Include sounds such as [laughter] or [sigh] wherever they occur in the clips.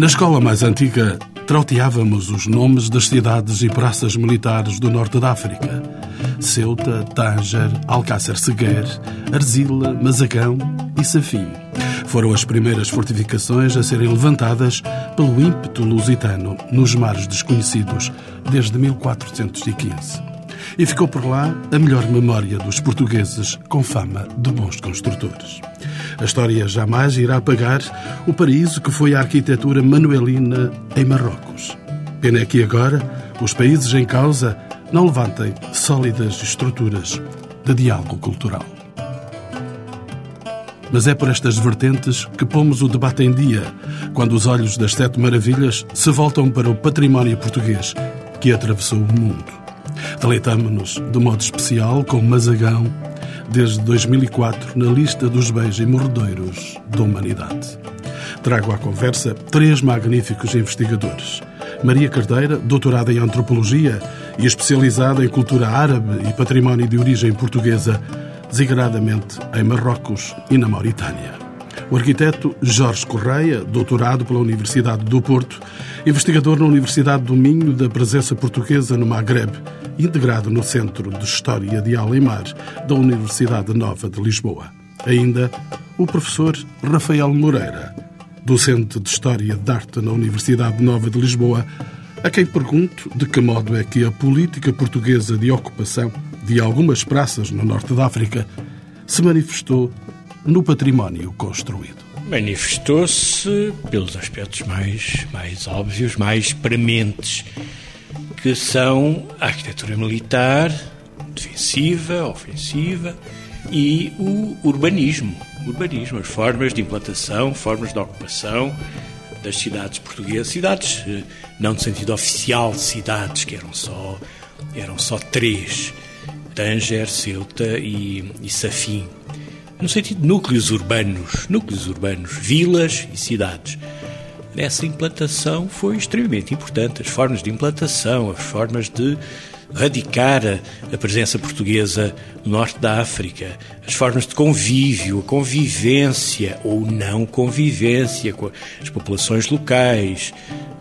Na escola mais antiga, trauteávamos os nomes das cidades e praças militares do norte da África. Ceuta, Tanger, Alcácer Seguer, Arzila, Mazagão e Safim. Foram as primeiras fortificações a serem levantadas pelo ímpeto lusitano nos mares desconhecidos desde 1415. E ficou por lá a melhor memória dos portugueses com fama de bons construtores. A história jamais irá apagar o paraíso que foi a arquitetura manuelina em Marrocos. Pena é que agora os países em causa não levantem sólidas estruturas de diálogo cultural. Mas é por estas vertentes que pomos o debate em dia, quando os olhos das Sete Maravilhas se voltam para o património português que atravessou o mundo. Deleitamo-nos de modo especial com Mazagão, desde 2004 na lista dos beijos e morredeiros da humanidade. Trago à conversa três magníficos investigadores. Maria Cardeira, doutorada em Antropologia e especializada em cultura árabe e património de origem portuguesa, desigradamente em Marrocos e na Mauritânia. O arquiteto Jorge Correia, doutorado pela Universidade do Porto, investigador na Universidade do Minho da presença portuguesa no Magreb, integrado no Centro de História de Alemar da Universidade Nova de Lisboa. Ainda o professor Rafael Moreira, docente de História de Arte na Universidade Nova de Lisboa, a quem pergunto de que modo é que a política portuguesa de ocupação de algumas praças no norte da África se manifestou no património construído. Manifestou-se pelos aspectos mais, mais óbvios, mais prementes, que são a arquitetura militar, defensiva, ofensiva e o urbanismo. urbanismo, as formas de implantação, formas de ocupação das cidades portuguesas, cidades eh, não no sentido oficial de cidades, que eram só, eram só três, Tanger, Ceuta e, e Safim, no sentido de núcleos urbanos, núcleos urbanos, vilas e cidades. Essa implantação foi extremamente importante. As formas de implantação, as formas de radicar a, presença portuguesa no norte da África, as formas de convívio, a convivência ou não convivência com as populações locais,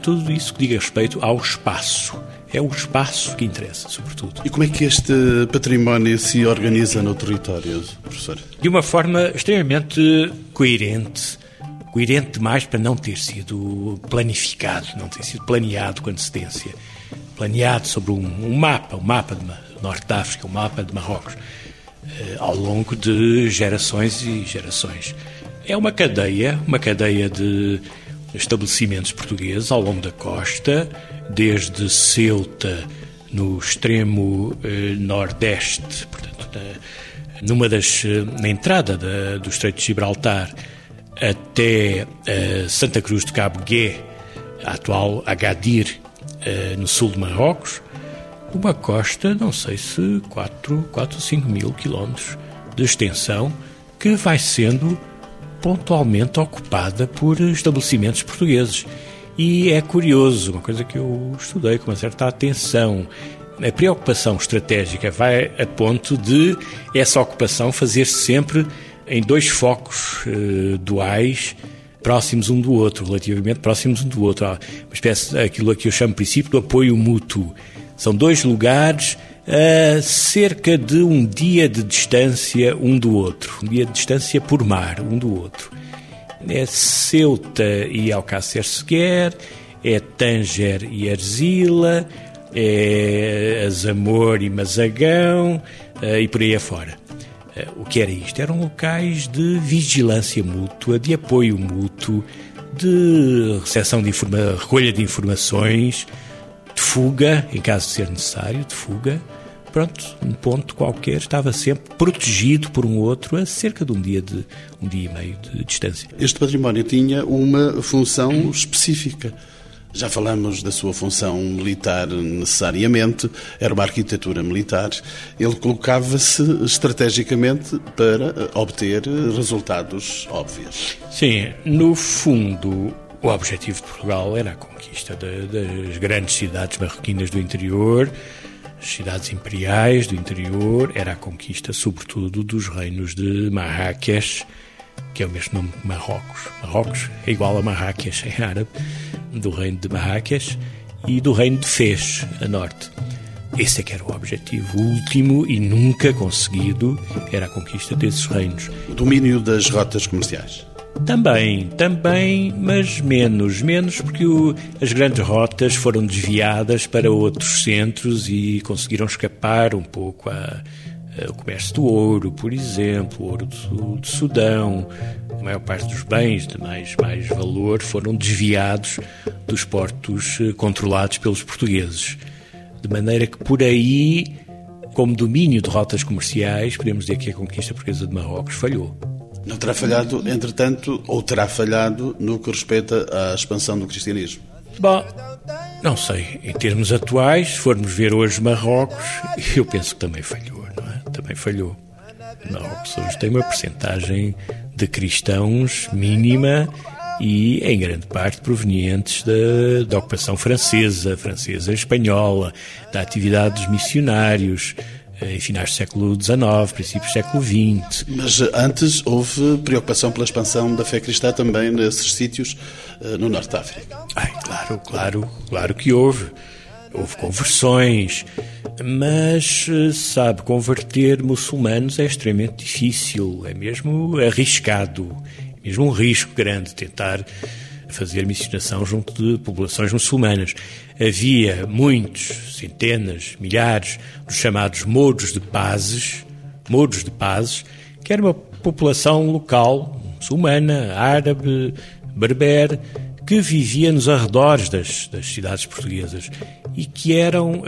tudo isso que diga respeito ao espaço. É o espaço que interessa, sobretudo. E como é que este património se organiza no território, professor? De uma forma extremamente coerente, coerente demais para não ter sido planificado, não ter sido planeado com antecedência. Planeado sobre um, um mapa, um mapa do Norte da África, um mapa de Marrocos, eh, ao longo de gerações e gerações. É uma cadeia, uma cadeia de estabelecimentos portugueses ao longo da costa, desde Ceuta, no extremo eh, nordeste, portanto, na, numa das, eh, na entrada da, do Estreito de Gibraltar, até eh, Santa Cruz de Cabo Gué, a atual Agadir, eh, no sul de Marrocos, uma costa, não sei se 4, 4 ou 5 mil quilómetros de extensão, que vai sendo pontualmente ocupada por estabelecimentos portugueses. E é curioso, uma coisa que eu estudei com uma certa atenção, a preocupação estratégica vai a ponto de essa ocupação fazer -se sempre em dois focos uh, duais próximos um do outro, relativamente próximos um do outro. Há uma espécie daquilo que eu chamo princípio do apoio mútuo. São dois lugares a cerca de um dia de distância um do outro, um dia de distância por mar um do outro. É Ceuta e Alcácer Seguer, é Tanger e Arzila, é Azamor e Mazagão eh, e por aí afora. Eh, o que era isto? Eram locais de vigilância mútua, de apoio mútuo, de recepção de recolha de informações, de fuga, em caso de ser necessário, de fuga. Pronto, um ponto qualquer estava sempre protegido por um outro a cerca de um dia de um dia e meio de distância. Este património tinha uma função específica. Já falamos da sua função militar necessariamente, era uma arquitetura militar. Ele colocava-se estrategicamente para obter resultados óbvios. Sim, no fundo, o objetivo de Portugal era a conquista de, das grandes cidades marroquinas do interior, as cidades imperiais do interior, era a conquista, sobretudo, dos reinos de Marrakech que é o mesmo nome que Marrocos. Marrocos é igual a Marrakech em árabe, do reino de Marrakech e do reino de Fez, a norte. Esse é que era o objetivo último e nunca conseguido, era a conquista desses reinos. O domínio das rotas comerciais. Também, também, mas menos. Menos porque o, as grandes rotas foram desviadas para outros centros e conseguiram escapar um pouco a, a, o comércio do ouro, por exemplo, ouro do, do Sudão. A maior parte dos bens de mais, mais valor foram desviados dos portos eh, controlados pelos portugueses. De maneira que por aí, como domínio de rotas comerciais, podemos dizer que a conquista portuguesa de Marrocos falhou. Não terá falhado, entretanto, ou terá falhado no que respeita à expansão do cristianismo? Bom, não sei. Em termos atuais, se formos ver hoje Marrocos, eu penso que também falhou, não é? Também falhou. Marrocos hoje tem uma percentagem de cristãos mínima e em grande parte provenientes da, da ocupação francesa, francesa espanhola, da atividade dos missionários, em finais do século XIX, princípios do século XX. Mas eh, antes houve preocupação pela expansão da fé cristã também nesses sítios eh, no Norte da África. Ai, claro, claro, claro que houve. Houve conversões, mas, sabe, converter muçulmanos é extremamente difícil, é mesmo arriscado, é mesmo um risco grande tentar fazer missionação junto de populações muçulmanas. Havia muitos, centenas, milhares, dos chamados Mouros de Pazes, Mouros de Pazes, que era uma população local, muçulmana, árabe, berber, que vivia nos arredores das, das cidades portuguesas e que eram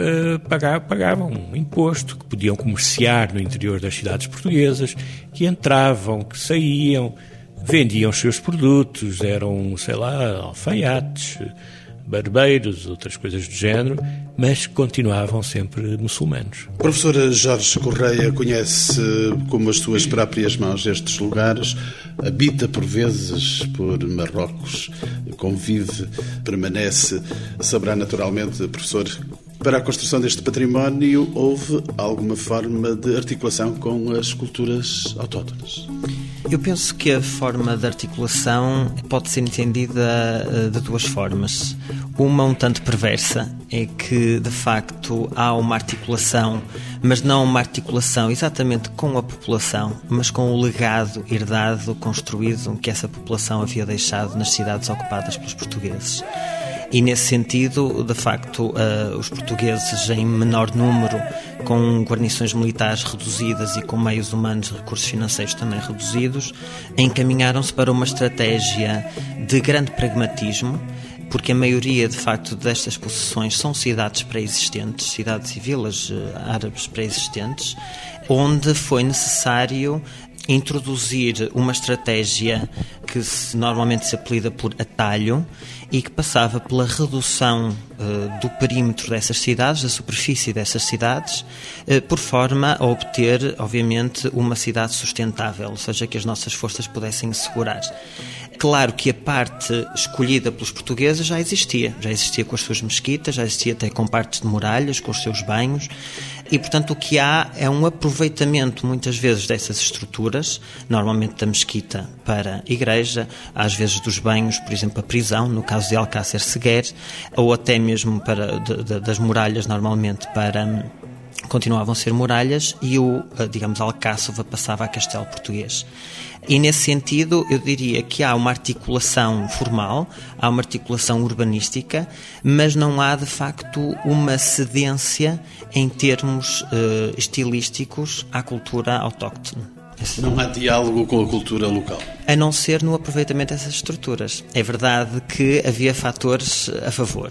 pagavam, pagavam um imposto, que podiam comerciar no interior das cidades portuguesas, que entravam, que saíam, vendiam os seus produtos, eram, sei lá, alfaiates, barbeiros, outras coisas do género, mas continuavam sempre muçulmanos. Professora Jorge Correia conhece como as suas próprias mãos estes lugares, habita por vezes por Marrocos, convive, permanece, saberá naturalmente, professor, para a construção deste património houve alguma forma de articulação com as culturas autóctones? Eu penso que a forma de articulação pode ser entendida eh, de duas formas. Uma um tanto perversa é que, de facto, há uma articulação, mas não uma articulação exatamente com a população, mas com o legado herdado, construído que essa população havia deixado nas cidades ocupadas pelos portugueses. E nesse sentido, de facto, uh, os portugueses em menor número, com guarnições militares reduzidas e com meios humanos e recursos financeiros também reduzidos, encaminharam-se para uma estratégia de grande pragmatismo porque a maioria, de facto, destas possessões são cidades pré-existentes, cidades e vilas uh, árabes pré-existentes, onde foi necessário introduzir uma estratégia que normalmente se apelida por atalho e que passava pela redução uh, do perímetro dessas cidades, da superfície dessas cidades, uh, por forma a obter, obviamente, uma cidade sustentável, ou seja, que as nossas forças pudessem assegurar. Claro que a parte escolhida pelos portugueses já existia, já existia com as suas mesquitas, já existia até com partes de muralhas, com os seus banhos, e portanto o que há é um aproveitamento muitas vezes dessas estruturas, normalmente da mesquita para igreja, às vezes dos banhos, por exemplo, a prisão, no caso de Alcácer Seguer, ou até mesmo para, de, de, das muralhas, normalmente para continuavam a ser muralhas e o, digamos, Alcáçova passava a castelo português. E nesse sentido, eu diria que há uma articulação formal, há uma articulação urbanística, mas não há de facto uma cedência em termos uh, estilísticos à cultura autóctone. Não há diálogo com a cultura local. A não ser no aproveitamento dessas estruturas. É verdade que havia fatores a favor.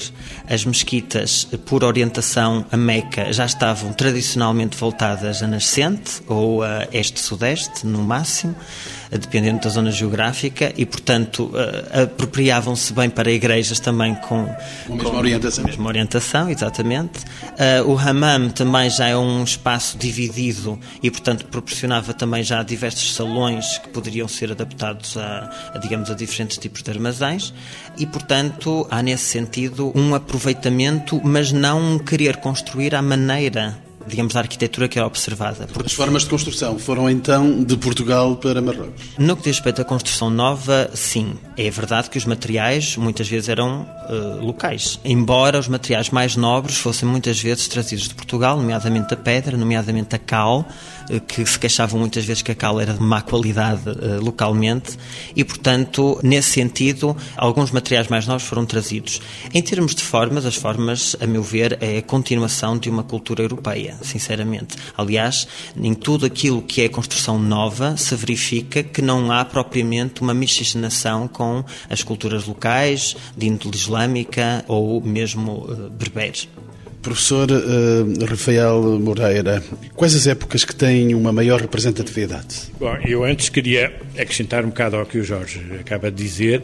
As mesquitas, por orientação a Meca, já estavam tradicionalmente voltadas a nascente ou a este-sudeste, no máximo dependendo da zona geográfica, e, portanto, uh, apropriavam-se bem para igrejas também com, com a mesma orientação. A mesma orientação, exatamente. Uh, o hammam também já é um espaço dividido e, portanto, proporcionava também já diversos salões que poderiam ser adaptados a, a digamos, a diferentes tipos de armazéns e, portanto, há nesse sentido um aproveitamento, mas não um querer construir à maneira digamos, a arquitetura que era observada. As formas de construção foram então de Portugal para Marrocos? No que diz respeito à construção nova, sim. É verdade que os materiais muitas vezes eram uh, locais, embora os materiais mais nobres fossem muitas vezes trazidos de Portugal, nomeadamente a pedra, nomeadamente a cal, que se queixavam muitas vezes que a cal era de má qualidade uh, localmente, e portanto, nesse sentido, alguns materiais mais novos foram trazidos. Em termos de formas, as formas, a meu ver, é a continuação de uma cultura europeia, sinceramente. Aliás, em tudo aquilo que é construção nova, se verifica que não há propriamente uma miscigenação com as culturas locais, de índole islâmica ou mesmo uh, berber. Professor uh, Rafael Moreira, quais as épocas que têm uma maior representatividade? Bom, eu antes queria acrescentar um bocado ao que o Jorge acaba de dizer,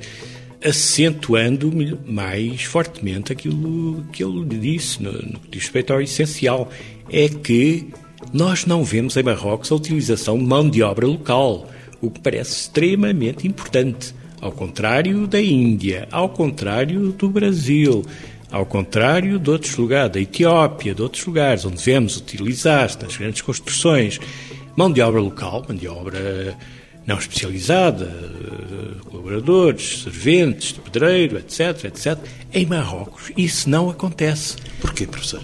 acentuando mais fortemente aquilo que ele disse no, no que diz respeito ao essencial, é que nós não vemos em Marrocos a utilização de mão de obra local, o que parece extremamente importante. Ao contrário da Índia, ao contrário do Brasil, ao contrário de outros lugares, da Etiópia, de outros lugares, onde vemos utilizar nas grandes construções mão de obra local, mão de obra não especializada, colaboradores, serventes, de pedreiro, etc, etc. Em Marrocos isso não acontece. Porquê, professor?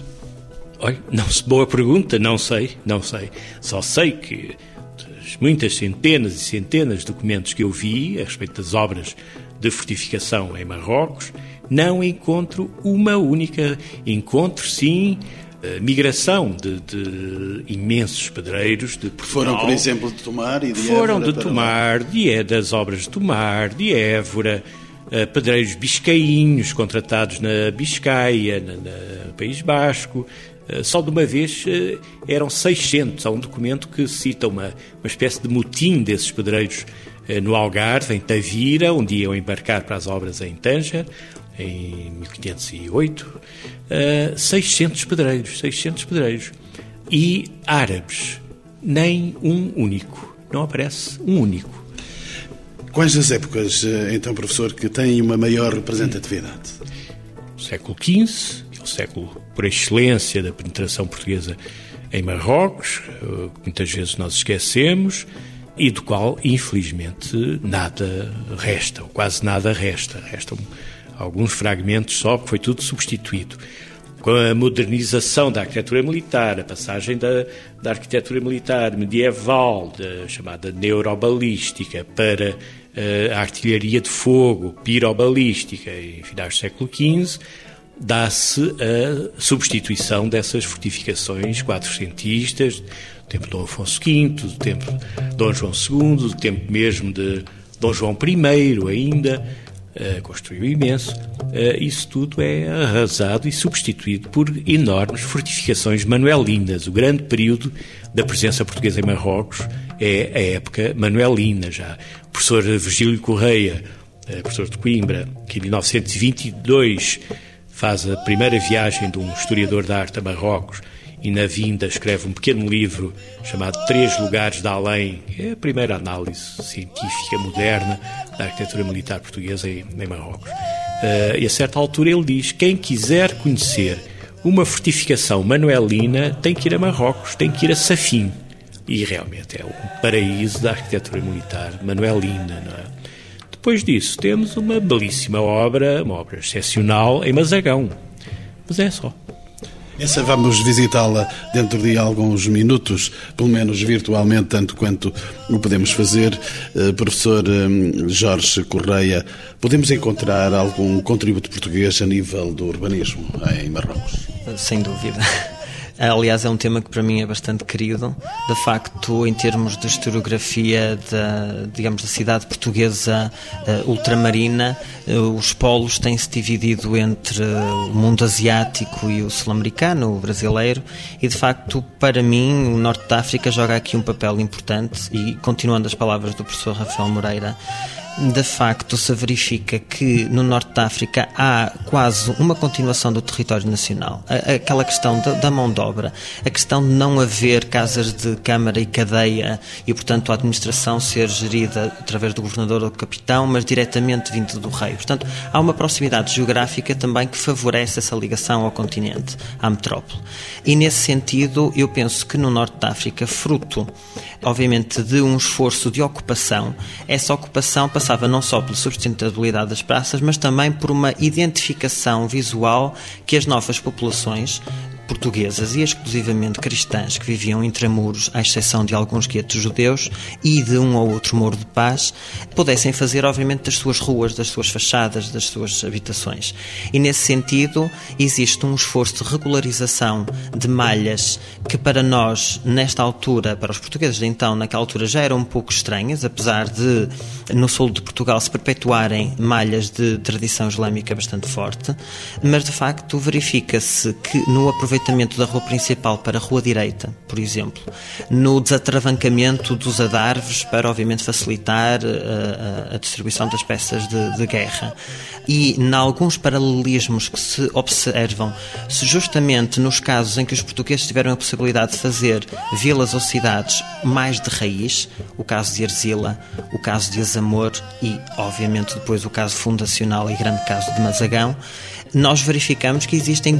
Olha, não, boa pergunta, não sei, não sei. Só sei que das muitas centenas e centenas de documentos que eu vi a respeito das obras de fortificação em Marrocos, não encontro uma única. Encontro, sim, migração de, de, imensos pedreiros de Portugal. Foram, por exemplo, de Tomar e de Foram Évora de Tomar, de, é, das obras de Tomar, de Évora, uh, pedreiros biscainhos contratados na Biscaia, na, na País Basco. Uh, só de uma vez uh, eram 600. Há um documento que cita uma, uma espécie de motim desses pedreiros no Algarve, em Tavira, onde iam embarcar para as obras em Tanger em 1508, uh, 600 pedreiros, 600 pedreiros. E árabes, nem um único. Não aparece um único. Quais as épocas, então, professor, que têm uma maior representatividade? O século XV, o século por excelência da penetração portuguesa em Marrocos, que muitas vezes nós esquecemos, e do qual, infelizmente, nada resta, ou quase nada resta. Restam alguns fragmentos só, porque foi tudo substituído. Com a modernização da arquitetura militar, a passagem da, da arquitetura militar medieval, da chamada neurobalística, para uh, a artilharia de fogo, pirobalística, em finais do século XV, dá-se a substituição dessas fortificações quatrocentistas, do tempo de Dom Afonso V, do tempo de Dom João II, do tempo mesmo de Dom João I ainda, construiu imenso, uh, isso tudo é arrasado e substituído por enormes fortificações manuelinas. O grande período da presença portuguesa em Marrocos é a época manuelina já. O professor Virgílio Correia, uh, professor de Coimbra, que em 1922 faz a primeira viagem de um historiador da arte a Marrocos, e na vinda escreve um pequeno livro chamado Três Lugares da Além, que é a primeira análise científica moderna da arquitetura militar portuguesa em, em Marrocos. Uh, e a certa altura ele diz: quem quiser conhecer uma fortificação manuelina tem que ir a Marrocos, tem que ir a Safim. E realmente é um paraíso da arquitetura militar manuelina, não é? Depois disso, temos uma belíssima obra, uma obra excepcional em Mazagão. Mas é só. Essa vamos visitá-la dentro de alguns minutos, pelo menos virtualmente, tanto quanto o podemos fazer. Uh, professor um, Jorge Correia, podemos encontrar algum contributo português a nível do urbanismo em Marrocos? Sem dúvida. Aliás, é um tema que para mim é bastante querido. De facto, em termos de historiografia da, digamos, da cidade portuguesa uh, ultramarina, uh, os polos têm-se dividido entre o mundo asiático e o sul-americano, o brasileiro, e de facto, para mim, o norte da África joga aqui um papel importante. E continuando as palavras do professor Rafael Moreira, de facto se verifica que no Norte da África há quase uma continuação do território nacional. Aquela questão da, mão de obra, a questão de não haver casas de câmara e cadeia e, portanto, a administração ser gerida através do governador ou do capitão, mas diretamente vindo do rei. Portanto, há uma proximidade geográfica também que favorece essa ligação ao continente, à metrópole. E nesse sentido, eu penso que no Norte da África, fruto, obviamente, de um esforço de ocupação, essa ocupação passava não só pela sustentabilidade das praças, mas também por uma identificação visual que as novas populações portuguesas e exclusivamente cristãs que viviam intramuros, à exceção de alguns guetos judeus e de um ou outro muro de paz, pudessem fazer, obviamente, das suas ruas, das suas fachadas, das suas habitações. E nesse sentido, existe um esforço de regularização de malhas que, para nós, nesta altura, para os portugueses de então, naquela altura, já eram um pouco estranhas, apesar de, no sul de Portugal, se perpetuarem malhas de tradição islâmica bastante forte, mas de facto verifica-se que no aproveitamento aproveitamento da rua principal para a rua direita, por exemplo, no desatravancamento dos adarves para, obviamente, facilitar a, eh, a, a distribuição das peças de, de guerra. E, em alguns paralelismos que se observam, se justamente nos casos em que os portugueses tiveram a possibilidade de fazer vilas ou cidades mais de raiz, o caso de Arzila, o caso de Azamor e, obviamente, depois o caso fundacional e grande caso de Mazagão, nós verificamos que existem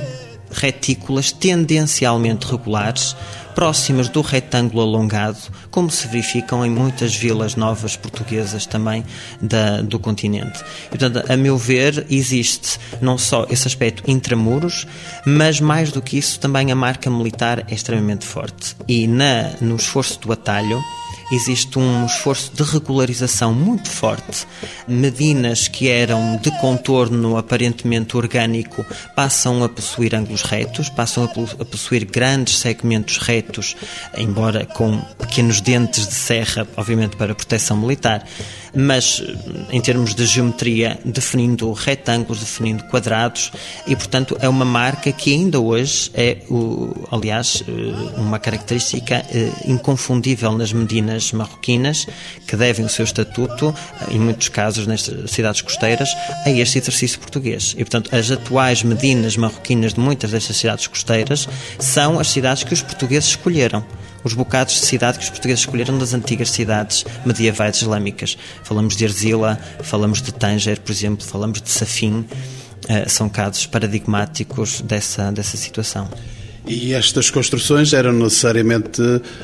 retículas tendencialmente regulares, próximas do retângulo alongado, como se verificam em muitas vilas novas portuguesas também da, do continente. E, portanto, a meu ver, existe não só esse aspecto intramuros, mas mais do que isso, também a marca militar é extremamente forte. E na, no esforço do atalho, existe um esforço de regularização muito forte. Medinas que eram de contorno aparentemente orgânico passam a possuir ângulos retos, passam a possuir grandes segmentos retos, embora com pequenos dentes de serra, obviamente para proteção militar mas em termos de geometria, definindo retângulos, definindo quadrados, e portanto é uma marca que ainda hoje é, aliás, eh, uma característica eh, inconfundível nas medinas marroquinas, que devem o seu estatuto, em muitos casos nestas cidades costeiras, a este exercício português. E portanto, as atuais medinas marroquinas de muitas destas cidades costeiras são as cidades que os portugueses escolheram os bocados de cidade que os portugueses escolheram das antigas cidades medievais islâmicas. Falamos de Erzila, falamos de Tanger, por exemplo, falamos de Safin. Uh, são casos paradigmáticos dessa, dessa situação. E estas construções eram necessariamente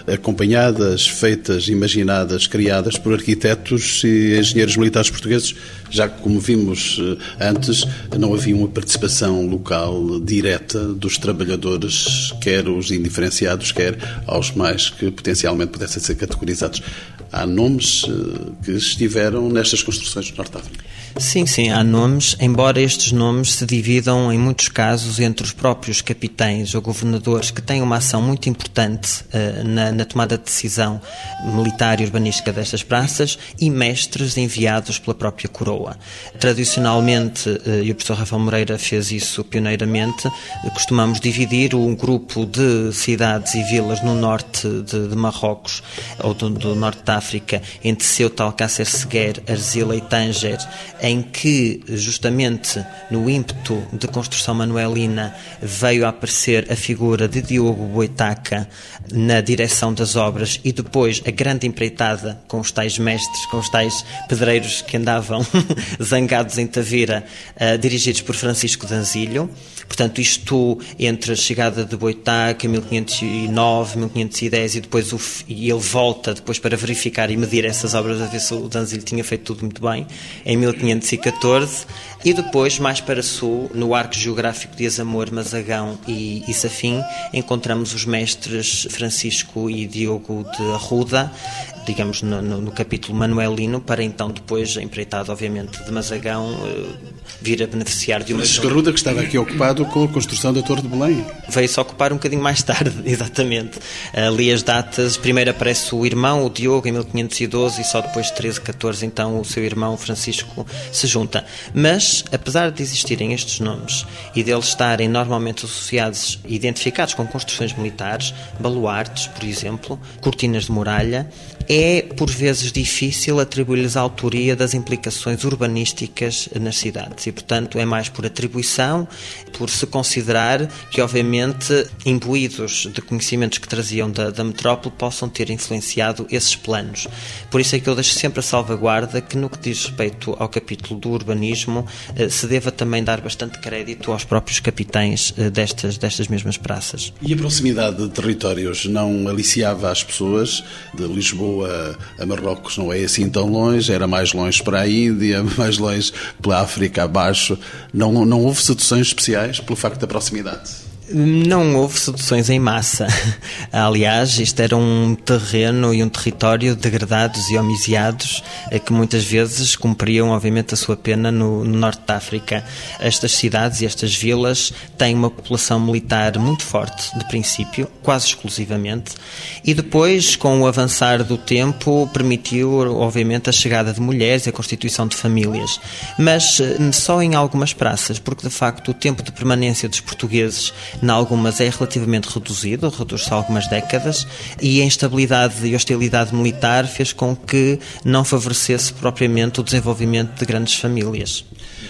acompanhadas, feitas, imaginadas, criadas por arquitetos e engenheiros militares portugueses, já que, como vimos eh, antes, não havia uma participação local direta dos trabalhadores, quer os indiferenciados, quer aos mais que potencialmente pudessem ser categorizados. Há nomes eh, que estiveram nestas construções do Norte África. Sim, sim, há nomes, embora estes nomes se dividam em muitos casos entre os próprios capitães ou governadores que têm uma ação muito importante uh, na, na, tomada de decisão militar e urbanística destas praças e mestres enviados pela própria coroa. Tradicionalmente, uh, e o professor Rafael Moreira fez isso pioneiramente, uh, costumamos dividir um grupo de cidades e vilas no norte de, de Marrocos ou do, do, norte da África entre Ceuta, Alcácer, Seguer, Arzila e Tanger em que, justamente no ímpeto de construção manuelina, veio a aparecer a figura de Diogo Boitaca na direção das obras e depois a grande empreitada com os tais mestres, com os tais pedreiros que andavam [laughs] zangados em Tavira, uh, dirigidos por Francisco Danzilho. Portanto, isto entre a chegada de Boitaca em 1509, 1510 e depois o, e ele volta depois para verificar e medir essas obras a ver se o Danzilho tinha feito tudo muito bem, em 1514 e depois, mais para sul, no arco geográfico de Azamor, Mazagão e, e Safim, encontramos os mestres Francisco e Diogo de Arruda, digamos, no, no, no, capítulo manuelino, para então depois, empreitado, obviamente, de Mazagão, uh, vir a beneficiar de uma... Francisco Arruda, que estava aqui ocupado com a construção da Torre de Belém. Veio-se ocupar um bocadinho mais tarde, [laughs] exatamente. Ali as datas, primeiro aparece o irmão, o Diogo, em 1512, e só depois, 13, 14, então, o seu irmão, Francisco, se junta. Mas apesar de existirem estes nomes e deles estarem normalmente associados e identificados com construções militares, baluartes, por exemplo, cortinas de muralha, é por vezes difícil atribuir-lhes a autoria das implicações urbanísticas nas cidades e, portanto, é mais por atribuição, por se considerar que, obviamente, imbuídos de conhecimentos que traziam da, da metrópole, possam ter influenciado esses planos. Por isso é que eu deixo sempre a salvaguarda que, no que diz respeito ao capítulo do urbanismo, eh, se deva também dar bastante crédito aos próprios capitães eh, destas, destas mesmas praças. E a proximidade de territórios não aliciava as pessoas? De Lisboa a Marrocos não é assim tão longe, era mais longe para a Índia, [laughs] mais longe pela África abaixo. Não, não houve seduções especiais pelo facto da proximidade? Não houve seduções em massa. [laughs] Aliás, isto era um terreno e um território degradados e homiciados eh, que muitas vezes cumpriam, obviamente, a sua pena no, no, norte da África. Estas cidades e estas vilas têm uma população militar muito forte, de princípio, quase exclusivamente, e depois, com o avançar do tempo, permitiu, obviamente, a chegada de mulheres e a constituição de famílias. Mas eh, só em algumas praças, porque de facto o tempo de permanência dos portugueses em algumas é relativamente reduzido, reduz-se algumas décadas, e a instabilidade e hostilidade militar fez com que não favorecesse propriamente o desenvolvimento de grandes famílias.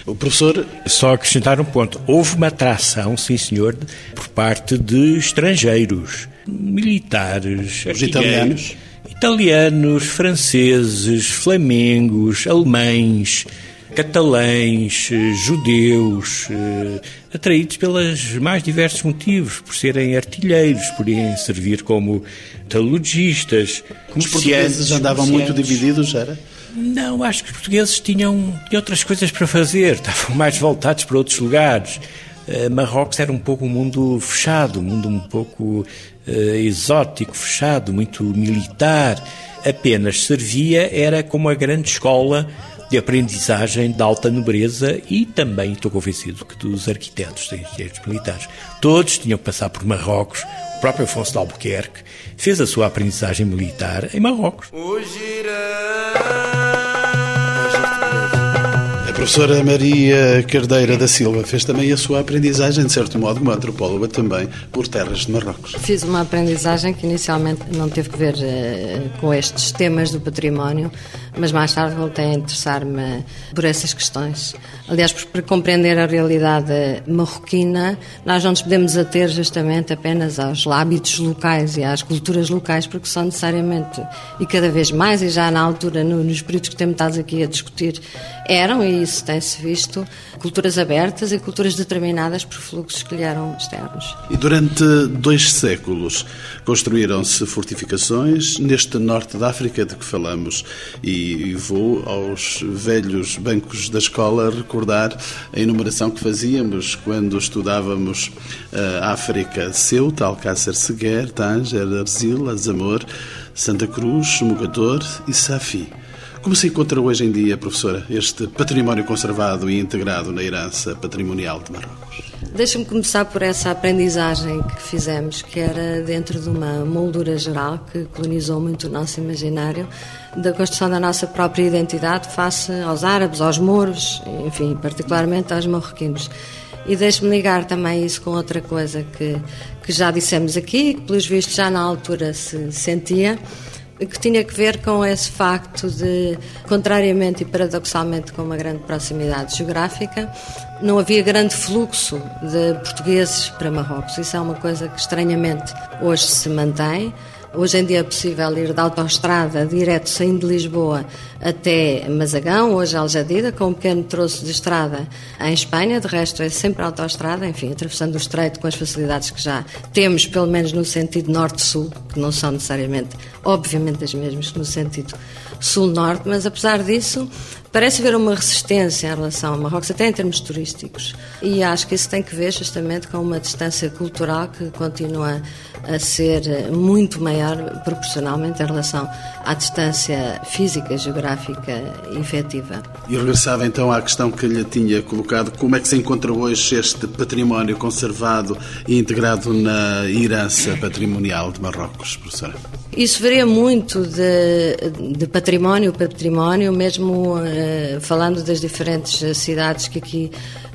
O professor. Só acrescentar um ponto. Houve uma atração, sim senhor, por parte de estrangeiros, militares, os italianos. Italianos, franceses, flamengos, alemães, catalães, judeus, eh, atraídos pelos mais diversos motivos, por serem artilheiros, por irem servir como teologistas. Os portugueses andavam muito divididos, era? Não, acho que os portugueses tinham, tinham outras coisas para fazer, [laughs] estavam mais voltados para outros lugares. Uh, Marrocos era um pouco um mundo fechado, um mundo um pouco uh, exótico, fechado, muito militar. Apenas servia, era como a grande escola de aprendizagem de alta nobreza e também estou convencido que dos arquitetos, dos engenheiros militares. Todos tinham que passar por Marrocos. O próprio Afonso de Albuquerque fez a sua aprendizagem militar em Marrocos. Professora Maria Cardeira da Silva fez também a sua aprendizagem, de certo modo, como antropóloga também, por terras de Marrocos. Fiz uma aprendizagem que inicialmente não teve que ver uh, com estes temas do património, mas mais tarde voltei a interessar-me por essas questões. Aliás, para compreender a realidade marroquina, nós não nos podemos ater justamente apenas aos hábitos locais e às culturas locais, porque são necessariamente, e cada vez mais, e já na altura, no, nos períodos que temos estado aqui a discutir, eram, e isso tem-se visto, culturas abertas e culturas determinadas por fluxos que lhe eram externos. E durante dois séculos construíram-se fortificações neste norte da África de que falamos e vou aos velhos bancos da escola recordar a enumeração que fazíamos quando estudávamos a África Ceuta, Alcácer Seguer, Tanger, Arzil, Azamor, Santa Cruz, Mogador e Safi. Como se encontra hoje em dia, professora, este património conservado e integrado na herança patrimonial de Marrocos? Deixa-me começar por essa aprendizagem que fizemos, que era dentro de uma moldura geral que colonizou muito o nosso imaginário, da construção da nossa própria identidade face aos árabes, aos mouros, enfim, particularmente aos marroquinos. E deixe-me ligar também isso com outra coisa que, que já dissemos aqui, que pelos vistos já na altura se sentia, que tinha que ver com esse facto de, contrariamente e paradoxalmente com uma grande proximidade geográfica, não havia grande fluxo de portugueses para Marrocos. Isso é uma coisa que estranhamente hoje se mantém. Hoje em dia é possível ir da autoestrada direto saindo de Lisboa até Mazagão, hoje Aljadida, com um pequeno troço de estrada em Espanha, de resto é sempre autoestrada, enfim, atravessando o estreito com as facilidades que já temos, pelo menos no sentido norte-sul, que não são necessariamente, obviamente, as mesmas que no sentido sul-norte, mas apesar disso, parece haver uma resistência em relação a Marrocos, até em termos turísticos. E acho que isso tem que ver justamente com uma distância cultural que continua a ser muito maior proporcionalmente em relação à distância física, geográfica e efetiva. E regressava então à questão que lhe tinha colocado: como é que se encontra hoje este património conservado e integrado na herança patrimonial de Marrocos, professora? Isso varia muito de, de património para património, mesmo uh, falando das diferentes cidades que aqui,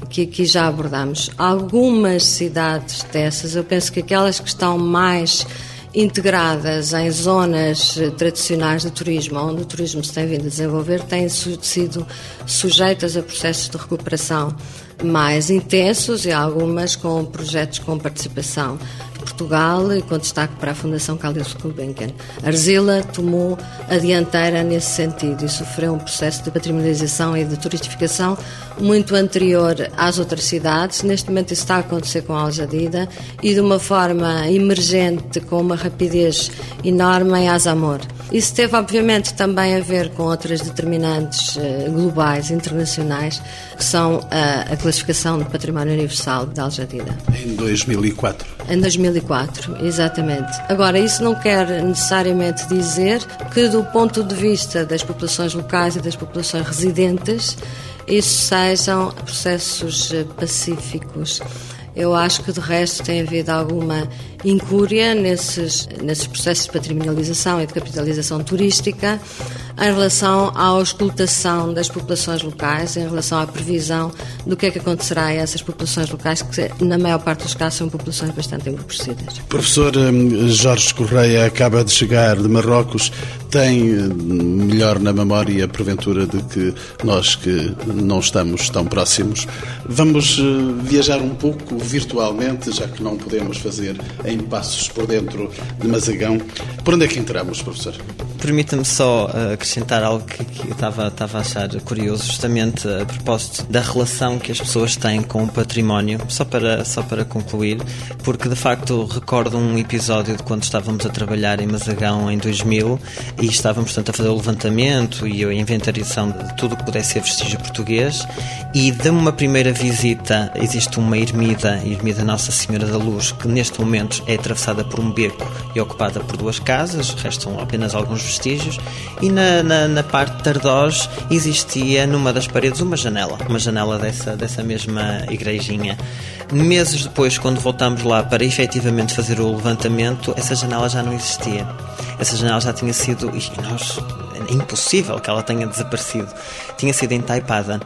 que aqui já abordamos. Algumas cidades dessas, eu penso que aquelas que estão mais integradas em zonas tradicionais de turismo, onde o turismo se tem vindo a desenvolver, têm sido sujeitas a processos de recuperação mais intensos e algumas com projetos com participação Portugal e com destaque para a Fundação Carlos Gulbenkian. Arzila tomou a dianteira nesse sentido e sofreu um processo de patrimonialização e de turistificação muito anterior às outras cidades. Neste momento isso está a acontecer com Aljadida e de uma forma emergente, com uma rapidez enorme em Azamor. Isso teve, obviamente, também a ver com outras determinantes uh, globais, internacionais, que são uh, a classificação do Património Universal de Aljadida. Em 2004. Em 2004, exatamente. Agora, isso não quer necessariamente dizer que, do ponto de vista das populações locais e das populações residentes, isso sejam processos eh, pacíficos. Eu acho que, de resto, tem havido alguma incúria nesses, nesses processos de patrimonialização e de capitalização turística em relação à auscultação das populações locais, em relação à previsão do que é que acontecerá a essas populações locais, que na maior parte dos casos são populações bastante empobrecidas. Professor hum, Jorge Correia acaba de chegar de Marrocos, tem hum, melhor na memória, porventura, de que nós que não estamos tão próximos. Vamos hum, viajar um pouco virtualmente, já que não podemos fazer em passos por dentro de Mazagão. Por onde é que entramos, professor? Permita-me só uh, acrescentar algo que, eu estava, estava a achar curioso, justamente a propósito da relação que as pessoas têm com o património, só para, só para concluir, porque de facto recordo um episódio de quando estávamos a trabalhar em Mazagão em 2000 e estávamos, portanto, a fazer o levantamento e a inventariação de tudo o que pudesse ser vestígio português e de uma primeira visita existe uma ermida, a ermida Nossa Senhora da Luz, que neste momento é atravessada por um beco e ocupada por duas casas, restam apenas alguns vestígios, e na, na, na parte de Ardós existia numa das paredes uma janela, uma janela dessa, dessa mesma igrejinha. Meses depois, quando voltámos lá para efetivamente fazer o levantamento, essa janela já não existia. Essa janela já tinha sido. E nós é impossível que ela tenha desaparecido. Tinha sido entaipada.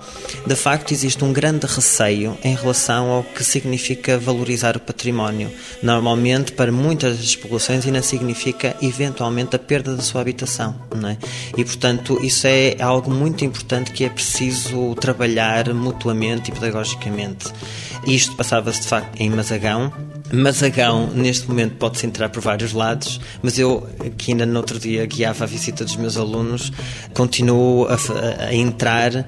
De facto, existe um grande receio em relação ao que significa valorizar o património. Normalmente, para muitas das populações, ainda significa eventualmente a perda da sua habitação. É? E, portanto, isso é algo muito importante que é preciso trabalhar mutuamente e pedagogicamente. Isto passava-se de facto em Mazagão, Mazagão, neste momento, pode-se entrar por vários lados, mas eu, que ainda no outro dia guiava a visita dos meus alunos, continuo a, a entrar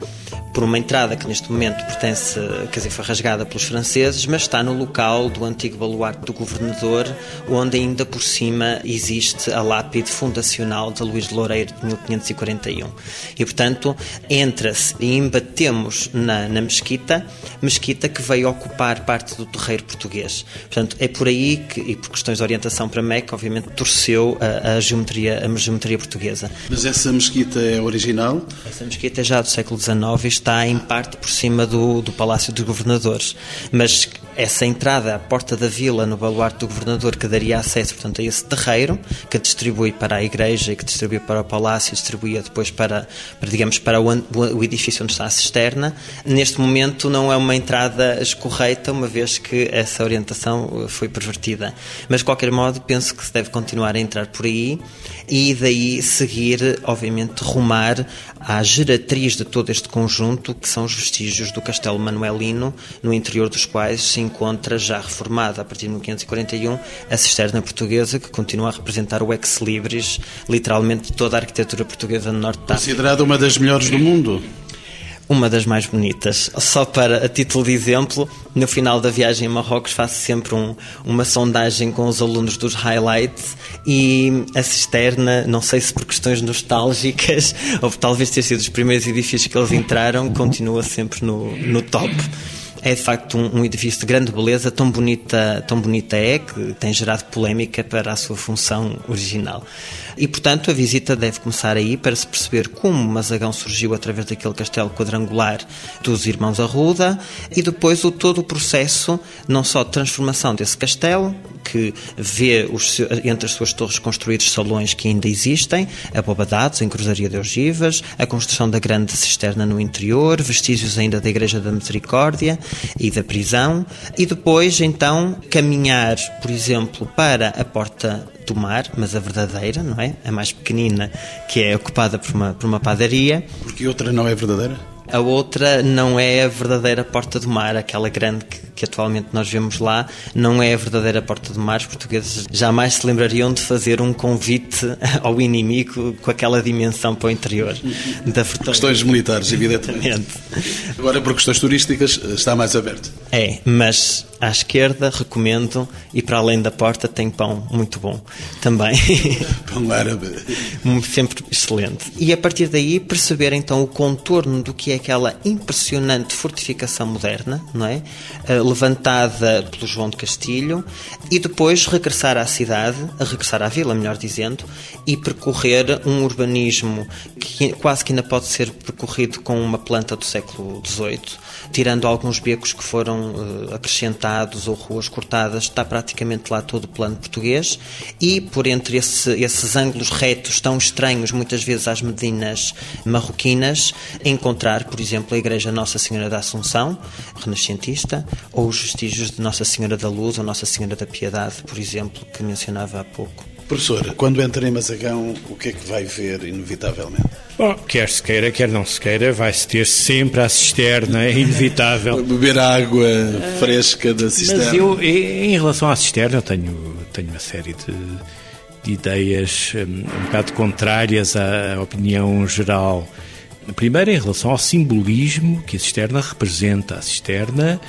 por uma entrada que neste momento pertence, quer dizer, foi rasgada pelos franceses, mas está no local do antigo baluarte do governador, onde ainda por cima existe a lápide fundacional de Luís de Loureiro de 1541. E, portanto, entra-se e embatemos na, na mesquita, mesquita que veio ocupar parte do terreiro português. Portanto, é por aí que, e por questões de orientação para Meca, obviamente, torceu a, a geometria, a geometria portuguesa. Mas essa mesquita é original? Essa mesquita é já do século XIX está em parte por cima do, do Palácio dos Governadores. Mas essa entrada à porta da vila no baluarte do governador que daria acesso, portanto, a esse terreiro que distribui para a igreja e que distribui para o palácio, distribuía depois para, para digamos, para o, o, edifício onde está a cisterna. Neste momento não é uma entrada escorreita, uma vez que essa orientação foi pervertida. Mas de qualquer modo, penso que se deve continuar a entrar por aí e daí seguir, obviamente, rumar à geratriz de todo este conjunto, que são os vestígios do Castelo Manuelino, no interior dos quais se encontra, já reformada a partir de 1541, a cisterna portuguesa, que continua a representar o ex-libris, literalmente toda a arquitetura portuguesa no norte da Considerada uma das melhores do mundo uma das mais bonitas. Só para a título de exemplo, no final da viagem a Marrocos faço sempre um, uma sondagem com os alunos dos highlights e a cisterna, não sei se por questões nostálgicas [laughs] ou talvez ter sido os primeiros edifícios que eles entraram, continua sempre no, no top. É de facto um, um, edifício de grande beleza, tão bonita, tão bonita é, que tem gerado polémica para a sua função original. E, portanto, a visita deve começar aí para se perceber como Mazagão surgiu através daquele castelo quadrangular dos irmãos Arruda e depois o todo o processo, não só de transformação desse castelo, que vê os, entre as suas torres construídos salões que ainda existem, abobadados em cruzaria de ogivas, a construção da grande cisterna no interior, vestígios ainda da Igreja da Misericórdia e da prisão, e depois então caminhar, por exemplo, para a porta do mar, mas a verdadeira, não é? A mais pequenina, que é ocupada por uma, por uma padaria. Porque outra não é verdadeira? A outra não é a verdadeira Porta do Mar, aquela grande que, que, atualmente nós vemos lá, não é a verdadeira Porta do Mar. Os portugueses jamais se lembrariam de fazer um convite [laughs] ao inimigo com aquela dimensão para o interior da fortaleza. Questões militares, evidentemente. Agora, por questões turísticas, está mais aberto. É, mas à esquerda recomendo e para além da porta tem pão muito bom também. [laughs] Pão árabe. Sempre excelente. E a partir daí perceber então o contorno do que é aquela impressionante fortificação moderna, não é? Levantada pelo João de Castilho e depois regressar à cidade, a regressar à vila, melhor dizendo, e percorrer um urbanismo que quase que ainda pode ser percorrido com uma planta do século XVIII, tirando alguns becos que foram uh, acrescentados ou ruas cortadas, está praticamente lá todo o plano português e por entre esse, esses ângulos retos tão estranhos muitas vezes às medinas marroquinas, encontrar, por exemplo, a Igreja Nossa Senhora da Assunção, renascentista, ou os vestígios de Nossa Senhora da Luz ou Nossa Senhora da Piedade, por exemplo, que mencionava há pouco. Professor, quando entra em Mazagão, o que é que vai ver, inevitavelmente? Bom, quer se queira, quer não se queira, vai-se ter sempre a cisterna, é inevitável. [laughs] Beber água fresca da cisterna. Mas eu, em relação à cisterna, eu tenho, tenho uma série de, de ideias um, um bocado contrárias à opinião geral. Primeiro, em relação ao simbolismo que a cisterna representa. A cisterna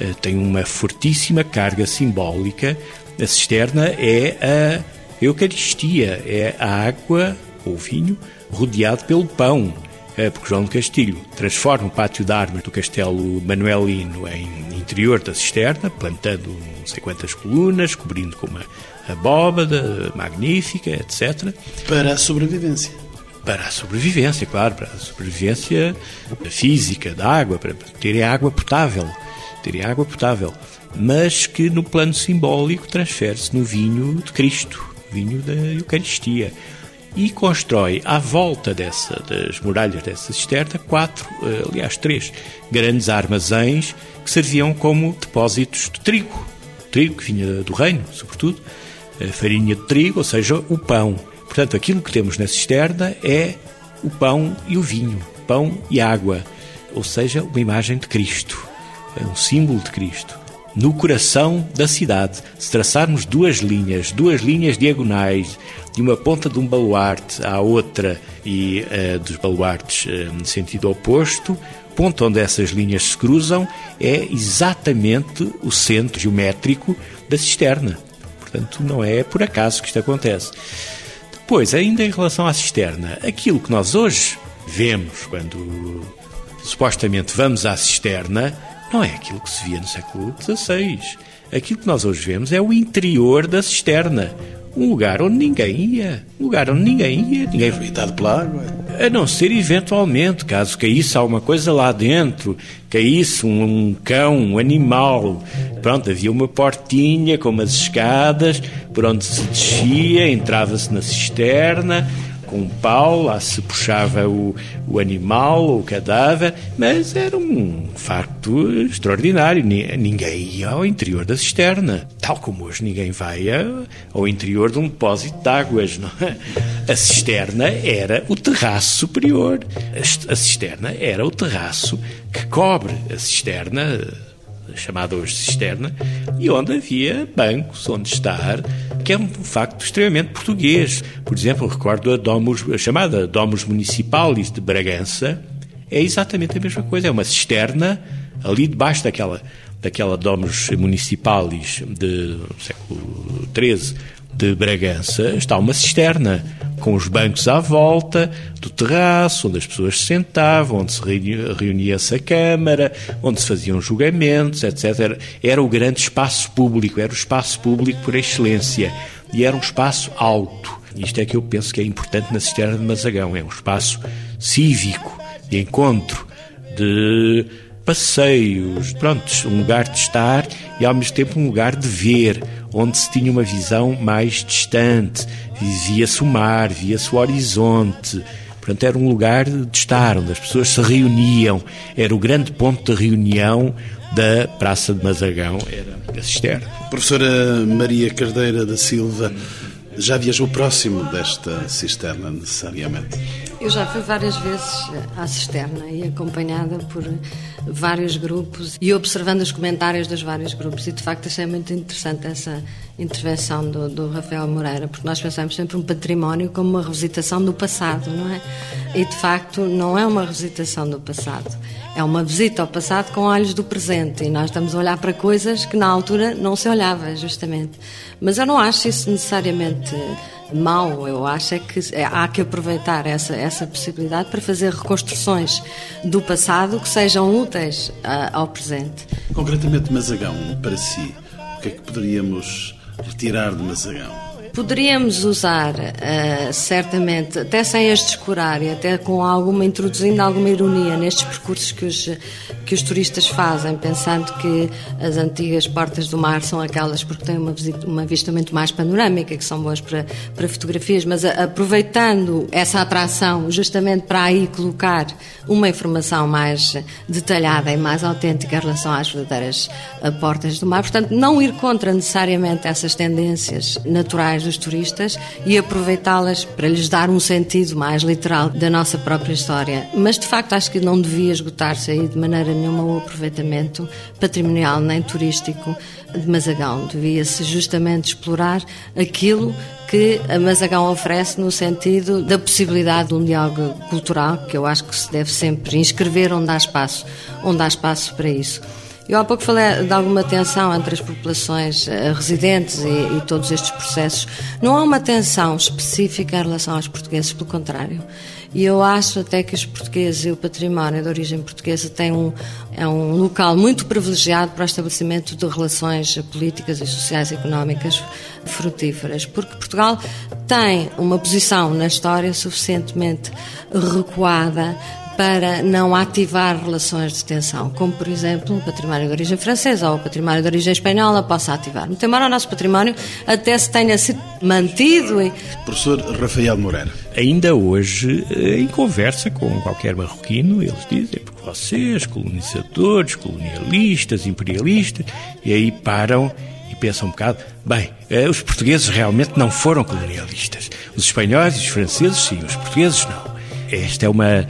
uh, tem uma fortíssima carga simbólica. A cisterna é a Eucaristia é a água ou vinho rodeado pelo pão, é, porque João de Castilho transforma o pátio de armas do castelo manuelino em interior da cisterna, plantando não sei quantas colunas, cobrindo com uma abóbada magnífica, etc. Para a sobrevivência. Para a sobrevivência, claro, para a sobrevivência física da água, para terem água potável, terem água potável, mas que no plano simbólico transfere-se no vinho de Cristo, vinho da Eucaristia. E constrói à volta dessa, das muralhas dessa cisterna quatro, eh, aliás três, grandes armazéns que serviam como depósitos de trigo. Trigo que vinha do reino, sobretudo, a farinha de trigo, ou seja, o pão. Portanto, aquilo que temos na cisterna é o pão e o vinho, pão e água, ou seja, uma imagem de Cristo, é um símbolo de Cristo no coração da cidade. Se traçarmos duas linhas, duas linhas diagonais, de uma ponta de um baluarte à outra e uh, dos baluartes uh, no sentido oposto, ponto onde essas linhas se cruzam é exatamente o centro geométrico da cisterna. Portanto, não é por acaso que isto acontece. Depois, ainda em relação à cisterna, aquilo que nós hoje vemos quando supostamente vamos à cisterna não é aquilo que se via no século XVI. Aquilo que nós hoje vemos é o interior da cisterna. Um lugar onde ninguém ia. Um lugar onde ninguém ia. Ninguém foi habitado pela água. A não ser eventualmente, caso caísse alguma coisa lá dentro, caísse um, um cão, um animal. Pronto, havia uma portinha com umas escadas por onde se descia, entrava-se na cisterna, com um pau, lá se puxava o, o animal, o cadáver, mas era um facto extraordinário. Ninguém ia ao interior da cisterna, tal como hoje ninguém vai ao interior de um depósito de águas. Não é? A cisterna era o terraço superior. A cisterna era o terraço que cobre a cisterna chamada hoje cisterna, e onde havia bancos onde estar, que é um facto extremamente português. Por exemplo, recordo a, Domus, a chamada Domus Municipalis de Bragança, é exatamente a mesma coisa, é uma cisterna ali debaixo daquela, daquela Domus Municipalis de, século XIII de Bragança, está uma cisterna com os bancos à volta do terraço, onde as pessoas se sentavam, onde se reunia-se a Câmara, onde se faziam julgamentos, etc. Era o grande espaço público, era o espaço público por excelência. E era um espaço alto. Isto é que eu penso que é importante na Cisterna de Mazagão. É um espaço cívico, de encontro, de passeios, pronto, um lugar de estar e ao mesmo tempo um lugar de ver, onde se tinha uma visão mais distante, via-se o mar, via-se o horizonte. Portanto, era um lugar de estar, onde as pessoas se reuniam. Era o grande ponto de reunião da Praça de Mazagão, era a cisterna. Professora Maria Cardeira da Silva, Já viajou próximo desta cisterna, necessariamente? Eu já fui várias vezes à cisterna e acompanhada por vários grupos e observando os comentários dos vários grupos. E de facto achei muito interessante essa intervenção do, do Rafael Moreira, porque nós pensamos sempre um património como uma revisitação do passado, não é? E de facto não é uma revisitação do passado, é uma visita ao passado com olhos do presente. E nós estamos a olhar para coisas que na altura não se olhava, justamente. Mas eu não acho isso necessariamente mau, eu acho é que é, há que aproveitar essa, essa possibilidade para fazer reconstruções do passado que sejam úteis uh, ao presente. Concretamente, Mazagão, para si, o que é que poderíamos retirar de Mazagão? Poderíamos usar, uh, certamente, até sem as descurar e até com alguma, introduzindo alguma ironia nestes percursos que os, que os turistas fazem, pensando que as antigas portas do mar são aquelas porque têm uma, visita, uma vista muito mais panorâmica, que são boas para, para fotografias, mas a, aproveitando essa atração justamente para aí colocar uma informação mais detalhada e mais autêntica em relação às verdadeiras uh, portas do mar. Portanto, não ir contra necessariamente essas tendências naturais dos turistas e aproveitá-las para lhes dar um sentido mais literal da nossa própria história. Mas de facto acho que não devia esgotar-se aí de maneira nenhuma o aproveitamento patrimonial nem turístico de Mazagão. Devia-se justamente explorar aquilo que a Mazagão oferece no sentido da possibilidade de um diálogo cultural, que eu acho que se deve sempre inscrever onde há espaço, onde há espaço para isso. Eu há pouco falei de alguma tensão entre as populações eh, residentes e, e, todos estes processos. Não há uma tensão específica em relação aos portugueses, pelo contrário. E eu acho até que os portugueses e o património de origem portuguesa têm um, é um local muito privilegiado para o estabelecimento de relações políticas e sociais e económicas frutíferas, porque Portugal tem uma posição na história suficientemente recuada para não ativar relações de tensão, como por exemplo o património de origem francesa ou o património de origem espanhola possa ativar. Muito embora o nosso património até se tenha sido mantido. E... Professor Rafael Moreira. Ainda hoje, eh, em conversa com qualquer marroquino, eles dizem, porque vocês, colonizadores, colonialistas, imperialistas, e aí param e pensam um bocado, bem, eh, os portugueses realmente não foram colonialistas. Os espanhóis e os franceses, sim, os portugueses não. Esta é uma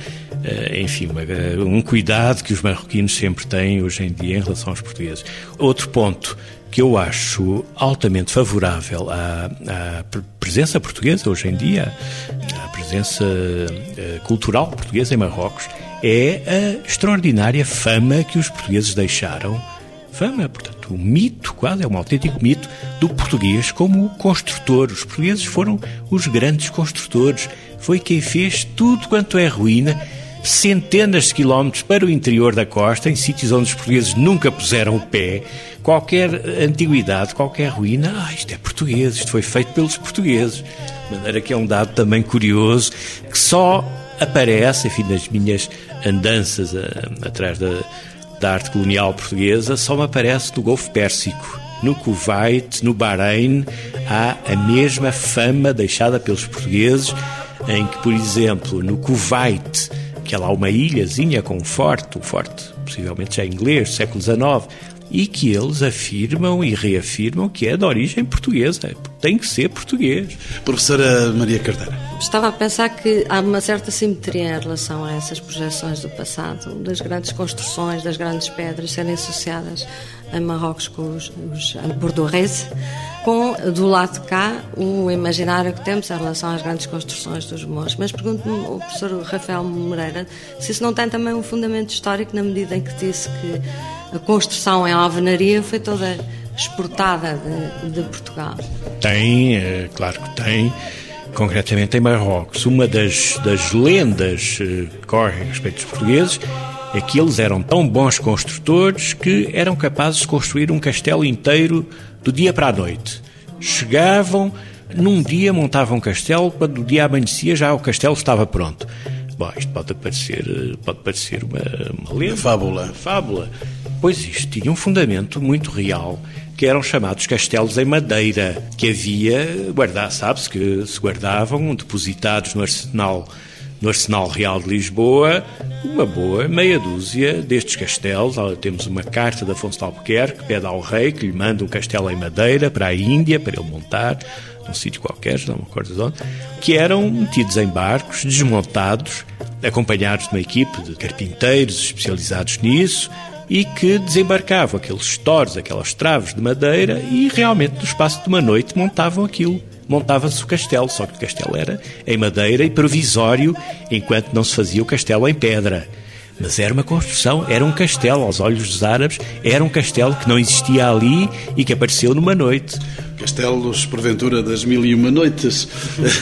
enfim, eh, um cuidado que os marroquinos sempre têm hoje em dia em relação aos portugueses. Outro ponto que eu acho altamente favorável à, à presença portuguesa hoje em dia, à presença eh, cultural portuguesa em Marrocos, é a extraordinária fama que os portugueses deixaram. Fama, portanto, um mito, quase é um autêntico mito, do português como construtor. Os portugueses foram os grandes construtores. Foi quem fez tudo quanto é ruína centenas de quilómetros para o interior da costa, em sítios onde os portugueses nunca puseram o pé. Qualquer antiguidade, qualquer ruína, ah, isto é português, isto foi feito pelos portugueses. De maneira que é um dado também curioso, que só aparece, enfim, nas minhas andanças a, ah, atrás da, da arte colonial portuguesa, só me aparece no Golfo Pérsico. No Kuwait, no Bahrein, há a mesma fama deixada pelos portugueses, em que, por exemplo, no Kuwait, que é lá uma ilhazinha com um forte, um forte possivelmente já inglês, século XIX, e que eles afirmam e reafirmam que é de origem portuguesa, tem que ser português. Professora Maria Cardeira. Estava a pensar que há uma certa simetria em relação a essas projeções do passado, das grandes construções, das grandes pedras serem associadas em Marrocos com os, os bordorese, com, do lado de cá, o imaginário que temos em relação às grandes construções dos morros. Mas pergunto-me o professor Rafael Moreira se isso não tem também um fundamento histórico, na medida em que disse que a construção em alvenaria foi toda exportada de, de Portugal. Tem, é, claro que tem concretamente em Marrocos. Uma das, das lendas eh, que correm a respeito dos portugueses é que eles eram tão bons construtores que eram capazes de construir um castelo inteiro do dia para a noite. Chegavam, num dia montavam um castelo, quando o dia amanhecia já o castelo estava pronto. Bom, isto pode parecer, pode parecer uma, uma lenda. Uma fábula. Uma fábula. Pois isto tinha um fundamento muito real, que eram chamados castelos em madeira, que havia, guardar, sabe-se que se guardavam depositados no arsenal, no arsenal real de Lisboa, uma boa meia dúzia destes castelos. Temos uma carta de Afonso de Albuquerque que pede ao rei que lhe manda um castelo em madeira para a Índia, para ele montar, num sítio qualquer, não me acordo de onde, que eram metidos em barcos, desmontados, acompanhados de uma equipe de carpinteiros especializados nisso, e que desembarcavam aqueles stores, aquelas traves de madeira e realmente no espaço de uma noite montavam aquilo. Montava-se o castelo, só que o castelo era em madeira e provisório, enquanto não se fazia o castelo em pedra. Mas era uma construção, era um castelo, aos olhos dos árabes, era um castelo que não existia ali e que apareceu numa noite. Castelos, porventura, das mil e uma noites.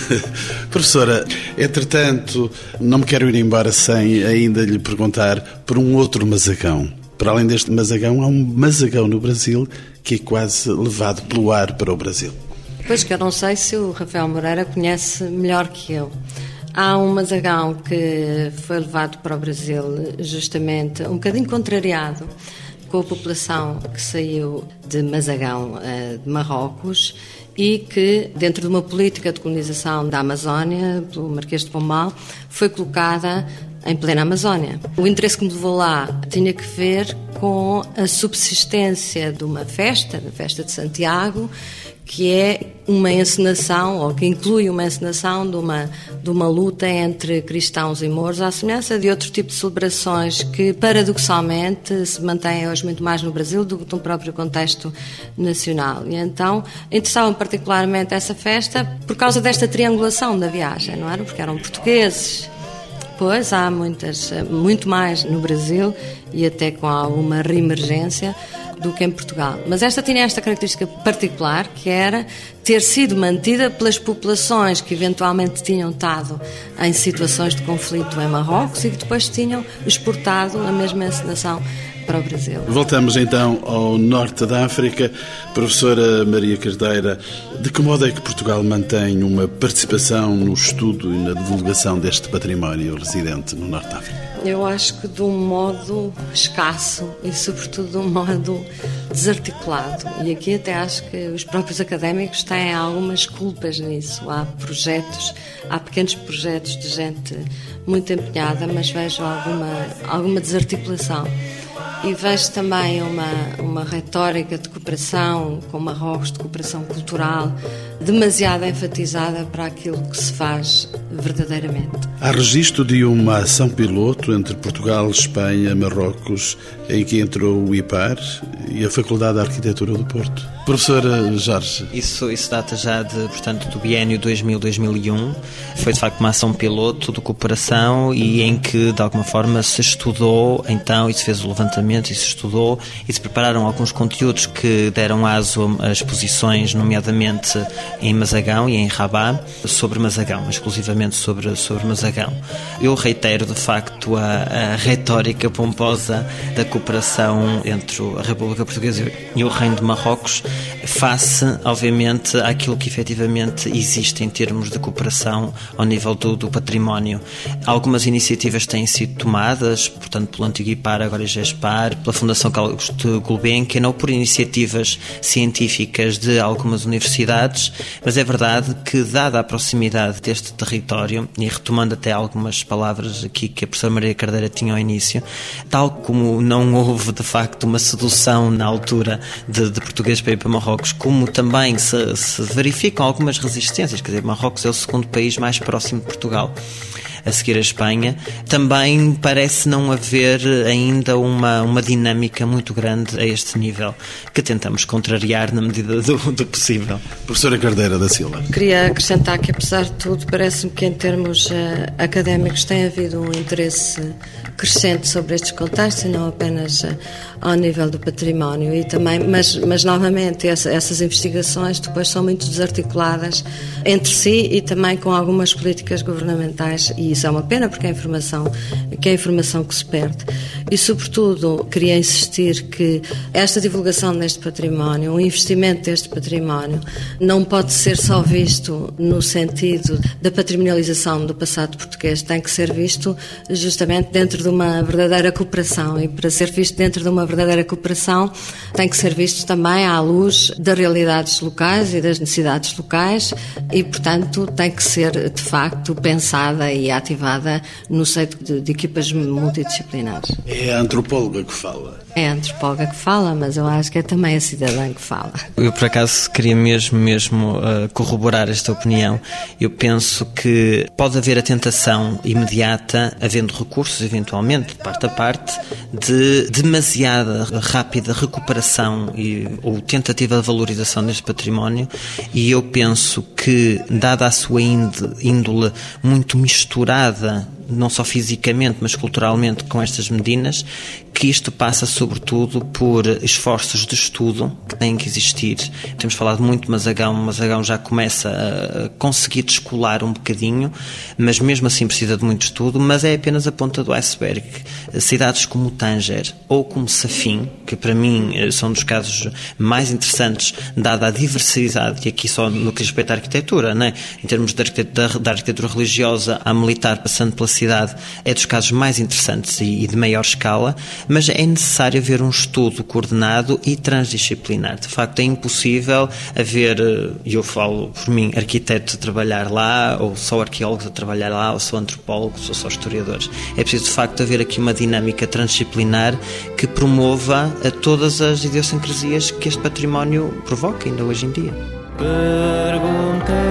[laughs] Professora, entretanto, não me quero ir embora sem ainda lhe perguntar por um outro mazagão. Para além deste mazagão, há um mazagão no Brasil que é quase levado pelo ar para o Brasil. Pois que eu não sei se o Rafael Moreira conhece melhor que eu. Há um mazagão que foi levado para o Brasil justamente um bocadinho contrariado com a população que saiu de Mazagão eh, de Marrocos e que, dentro de uma política de colonização da Amazónia, pelo Marquês de Pombal, foi colocada em plena Amazónia. O interesse que me levou lá tinha que ver com a subsistência de uma festa, da Festa de Santiago, que é uma encenação, ou que inclui uma encenação de uma, de uma luta entre cristãos e mouros, à semelhança de outro tipo de celebrações que, paradoxalmente, se mantêm hoje muito mais no Brasil do que no próprio contexto nacional. E então, interessavam particularmente essa festa por causa desta triangulação da viagem, não era? Porque eram portugueses, Pois, há muitas, muito mais no Brasil e até com alguma reemergência do que em Portugal. Mas esta tinha esta característica particular, que era ter sido mantida pelas populações que eventualmente tinham estado em situações de conflito em Marrocos e que depois tinham exportado a mesma encenação para o Brasil. Voltamos então ao norte da África. Professora Maria Cardeira, de que modo é que Portugal mantém uma participação no estudo e na divulgação deste património residente no norte da África? Eu acho que de um modo escasso e, sobretudo, de um modo desarticulado. E aqui até acho que os próprios académicos têm algumas culpas nisso. Há projetos, há pequenos projetos de gente muito empenhada, mas vejo alguma, alguma desarticulação e vejo também uma, uma retórica de cooperação com Marrocos, de cooperação cultural, demasiado enfatizada para aquilo que se faz verdadeiramente. Há registro de uma ação piloto entre Portugal, Espanha, Marrocos, em que entrou o IPAR e a Faculdade de Arquitetura do Porto. Professora Jorge. Isso, isso data já de, portanto, do biênio 2000-2001. Foi de facto uma ação piloto de cooperação e em que, de alguma forma, se estudou então e se fez o levantamento e se estudou e se prepararam alguns conteúdos que deram aso a exposições, nomeadamente em Mazagão e em Rabat, sobre Mazagão, exclusivamente sobre, sobre Mazagão. Eu reitero, de facto, a, a retórica pomposa da cooperação entre a República Portuguesa e o Reino de Marrocos face, obviamente, àquilo que efetivamente existe em termos de cooperação ao nível do, do património. Algumas iniciativas têm sido tomadas, portanto, pelo antigo IPAR, agora GESPAR, pela Fundação Carlos Gulbenkian, ou por iniciativas científicas de algumas universidades, mas é verdade que, dada a proximidade deste território, e retomando até algumas palavras aqui que a professora Maria Cardeira tinha ao início, tal como não houve, de facto, uma sedução na altura de, de português para ir para Marrocos, como também se, se verificam algumas resistências, quer dizer, Marrocos é o segundo país mais próximo de Portugal a seguir a Espanha, também parece não haver ainda uma, uma dinâmica muito grande a este nível, que tentamos contrariar na medida do, do possível. Professora Cardeira da Silva. Queria acrescentar que, apesar de tudo, parece-me que em termos uh, académicos tem havido um interesse crescente sobre estes contextos e não apenas uh, ao nível do património e também mas mas novamente essa, essas investigações depois são muito desarticuladas entre si e também com algumas políticas governamentais e isso é uma pena porque é informação que é informação que se perde. E, sobretudo, queria insistir que esta divulgação deste património, o investimento deste património, não pode ser só visto no sentido da patrimonialização do passado português, tem que ser visto justamente dentro de uma verdadeira cooperação. E para ser visto dentro de uma verdadeira cooperação, tem que ser visto também à luz das realidades locais e das necessidades locais. E, portanto, tem que ser de facto pensada e ativada no seio de, de equipas multidisciplinares. É a antropóloga que fala. É a antropóloga que fala, mas eu acho que é também a cidadã que fala. Eu, por acaso, queria mesmo, mesmo uh, corroborar esta opinião. Eu penso que pode haver a tentação imediata, havendo recursos, eventualmente, de parte a parte, de demasiada rápida recuperação e, ou tentativa de valorização deste património, e eu penso que, dada a sua índole muito misturada não só fisicamente, mas culturalmente com estas medidas, que isto passa sobretudo por esforços de estudo que têm que existir. Temos falado muito de Mazagão, Mazagão já começa a conseguir descolar um bocadinho, mas mesmo assim precisa de muito estudo, mas é apenas a ponta do iceberg. Cidades como Tanger ou como Safim, que para mim eh, são dos casos mais interessantes, dada a diversidade, e aqui só no que respeita à arquitetura, né? em termos da arquitetura, da arquitetura religiosa à militar, passando pela cidade, é dos casos mais interessantes e, e de maior escala, mas é necessário haver um estudo coordenado e transdisciplinar. De facto, é impossível haver, eh, e eu falo por mim, arquitetos a trabalhar lá, ou só arqueólogos a trabalhar lá, ou só antropólogos, ou só historiadores. É preciso, de facto, haver aqui uma dinâmica transdisciplinar que promova a todas as idiosincrasias que este património provoca ainda hoje em dia. Perguntei